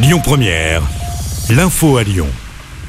Lyon Première, l'info à Lyon.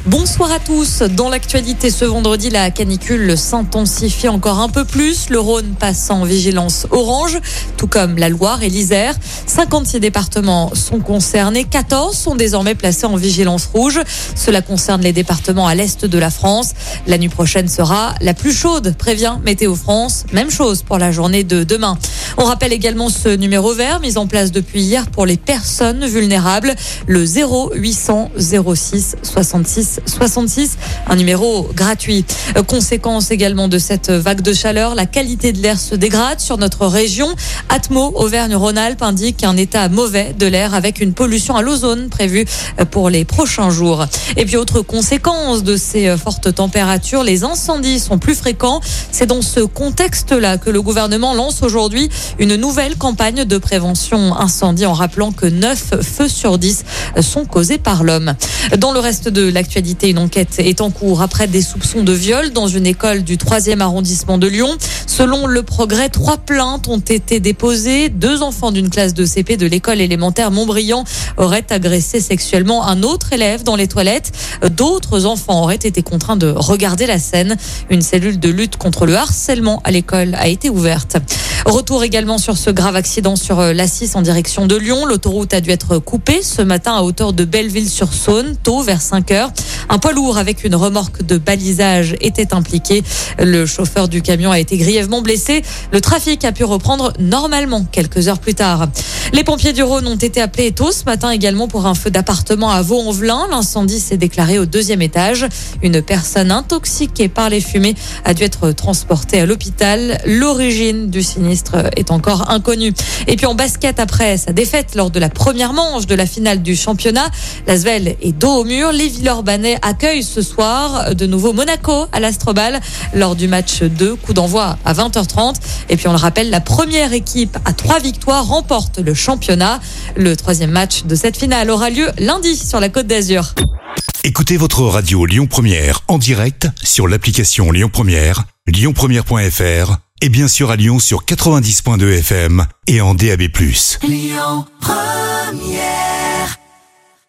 Bonsoir à tous. Dans l'actualité ce vendredi, la canicule s'intensifie encore un peu plus. Le Rhône passe en vigilance orange, tout comme la Loire et l'Isère. 56 départements sont concernés. 14 sont désormais placés en vigilance rouge. Cela concerne les départements à l'est de la France. La nuit prochaine sera la plus chaude, prévient Météo France. Même chose pour la journée de demain. On rappelle également ce numéro vert mis en place depuis hier pour les personnes vulnérables, le 0800 06 66 66, un numéro gratuit. Euh, conséquence également de cette vague de chaleur, la qualité de l'air se dégrade sur notre région. Atmo Auvergne-Rhône-Alpes indique un état mauvais de l'air avec une pollution à l'ozone prévue euh, pour les prochains jours. Et puis autre conséquence de ces euh, fortes températures, les incendies sont plus fréquents. C'est dans ce contexte-là que le gouvernement lance aujourd'hui une nouvelle campagne de prévention incendie en rappelant que 9 feux sur 10 sont causés par l'homme. Dans le reste de l'actualité, une enquête est en cours après des soupçons de viol dans une école du 3e arrondissement de Lyon. Selon le progrès, trois plaintes ont été déposées. Deux enfants d'une classe de CP de l'école élémentaire Montbriand auraient agressé sexuellement un autre élève dans les toilettes. D'autres enfants auraient été contraints de regarder la scène. Une cellule de lutte contre le harcèlement à l'école a été ouverte. Retour également sur ce grave accident sur euh, l'A6 en direction de Lyon. L'autoroute a dû être coupée ce matin à hauteur de Belleville-sur-Saône, tôt vers 5 heures. Un poids lourd avec une remorque de balisage était impliqué. Le chauffeur du camion a été grièvement blessé. Le trafic a pu reprendre normalement quelques heures plus tard. Les pompiers du Rhône ont été appelés tôt ce matin également pour un feu d'appartement à Vaux-en-Velin. L'incendie s'est déclaré au deuxième étage. Une personne intoxiquée par les fumées a dû être transportée à l'hôpital. L'origine du sinistre est encore inconnue. Et puis en basket après sa défaite lors de la première manche de la finale du championnat, l'Asvel est dos au mur. Les Villeurbanais accueille ce soir de nouveau Monaco à l'Astrobal lors du match 2, coup d'envoi à 20h30. Et puis on le rappelle, la première équipe à trois victoires remporte le championnat. Le troisième match de cette finale aura lieu lundi sur la Côte d'Azur. Écoutez votre radio Lyon Première en direct sur l'application Lyon Première, lyonpremière.fr et bien sûr à Lyon sur 90.2 FM et en DAB+. Lyon Première